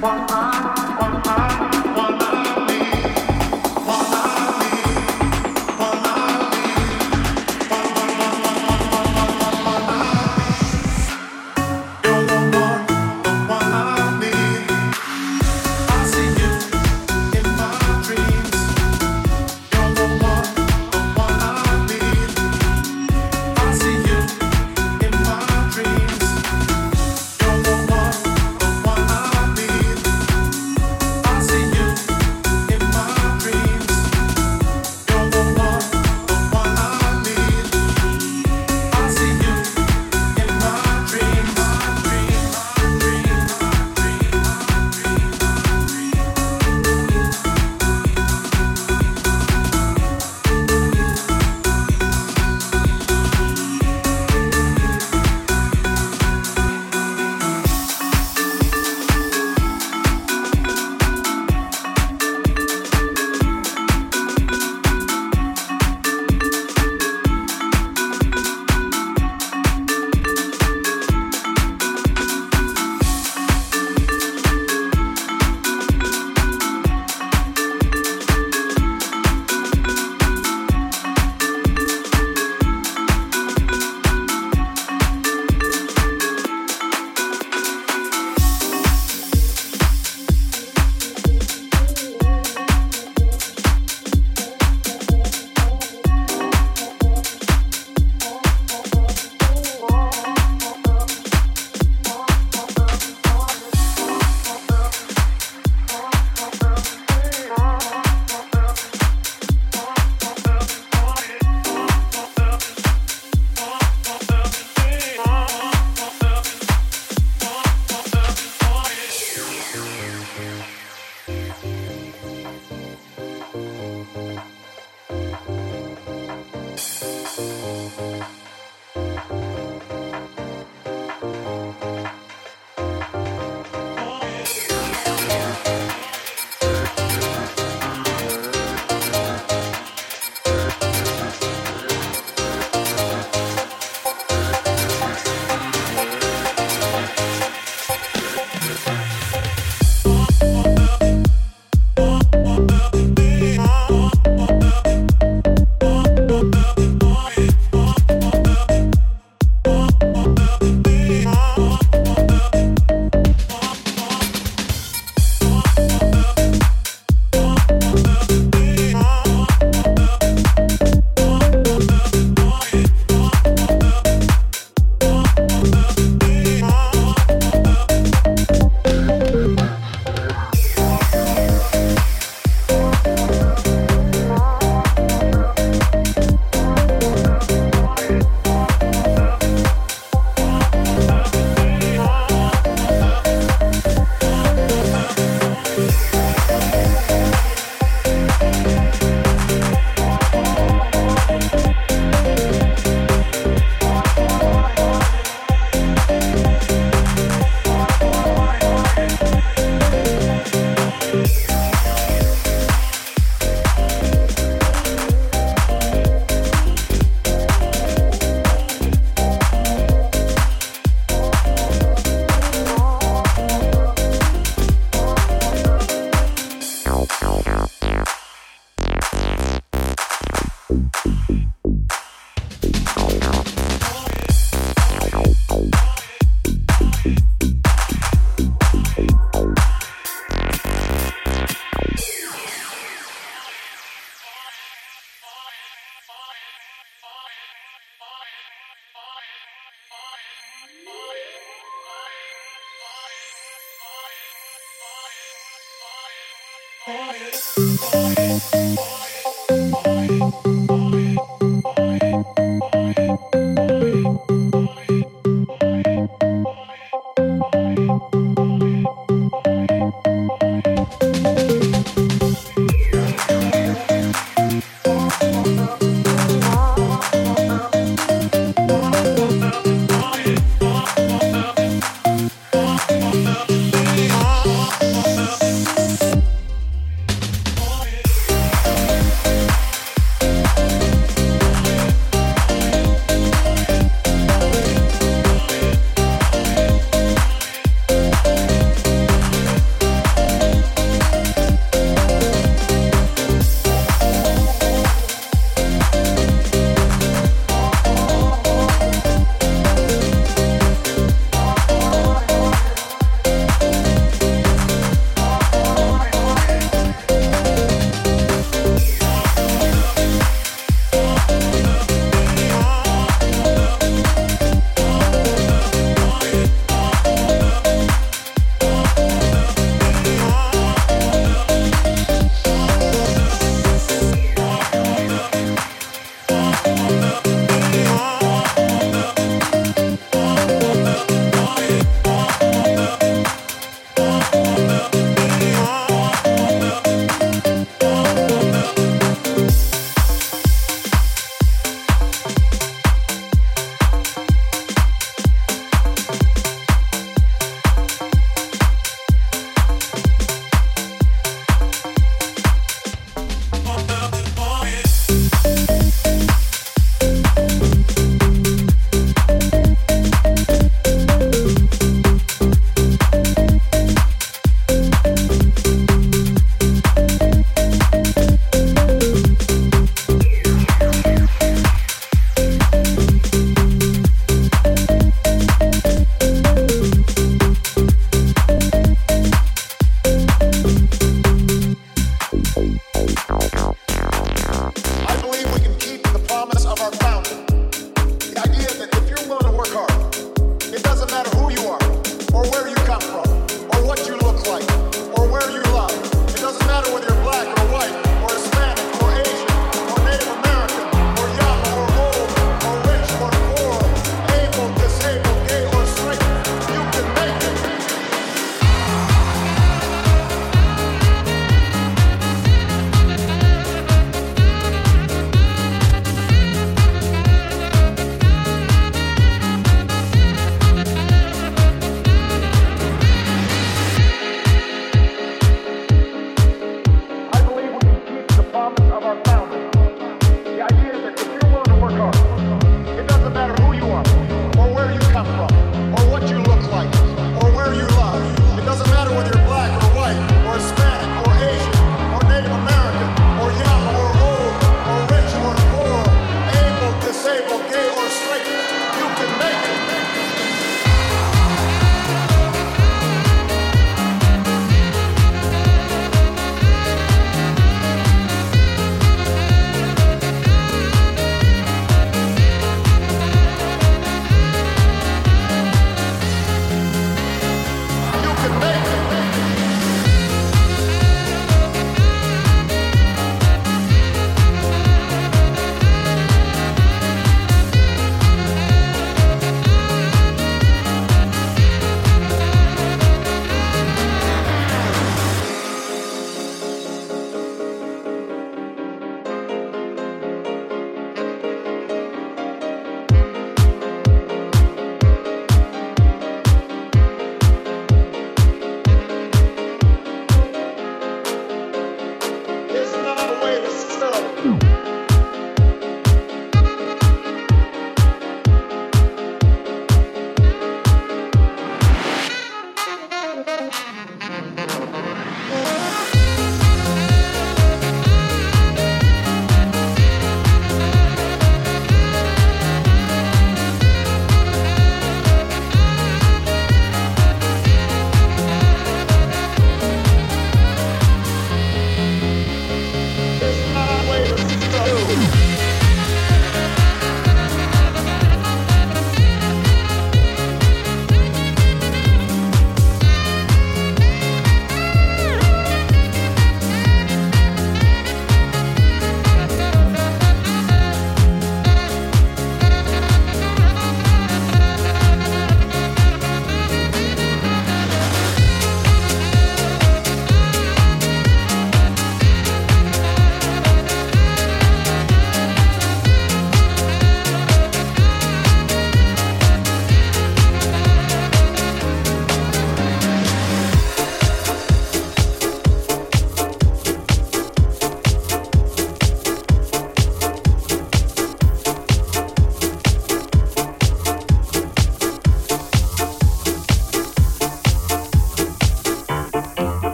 One Oh, yeah. Oh, yeah.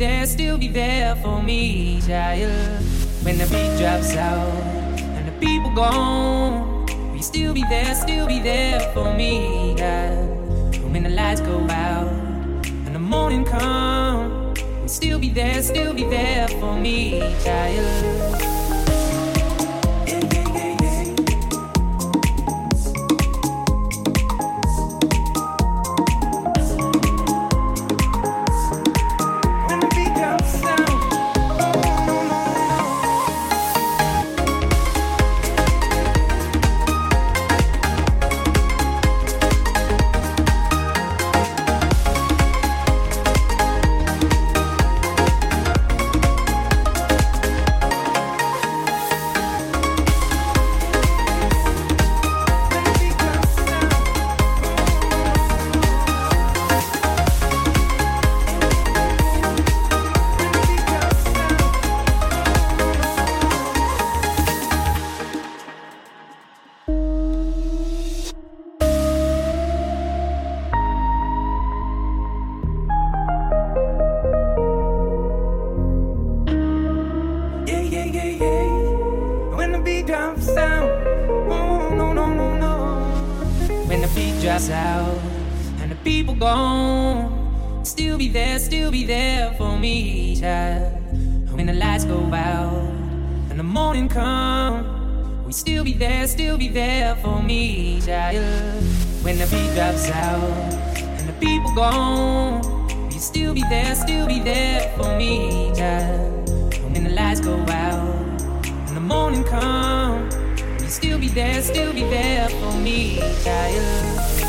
There, still be there for me, child. When the beat drops out and the people gone, we still be there, still be there for me, child. When the lights go out and the morning come we still be there, still be there for me, child. still be there, still be there for me, child. When the lights go out and the morning comes, you'll still be there, still be there for me, child.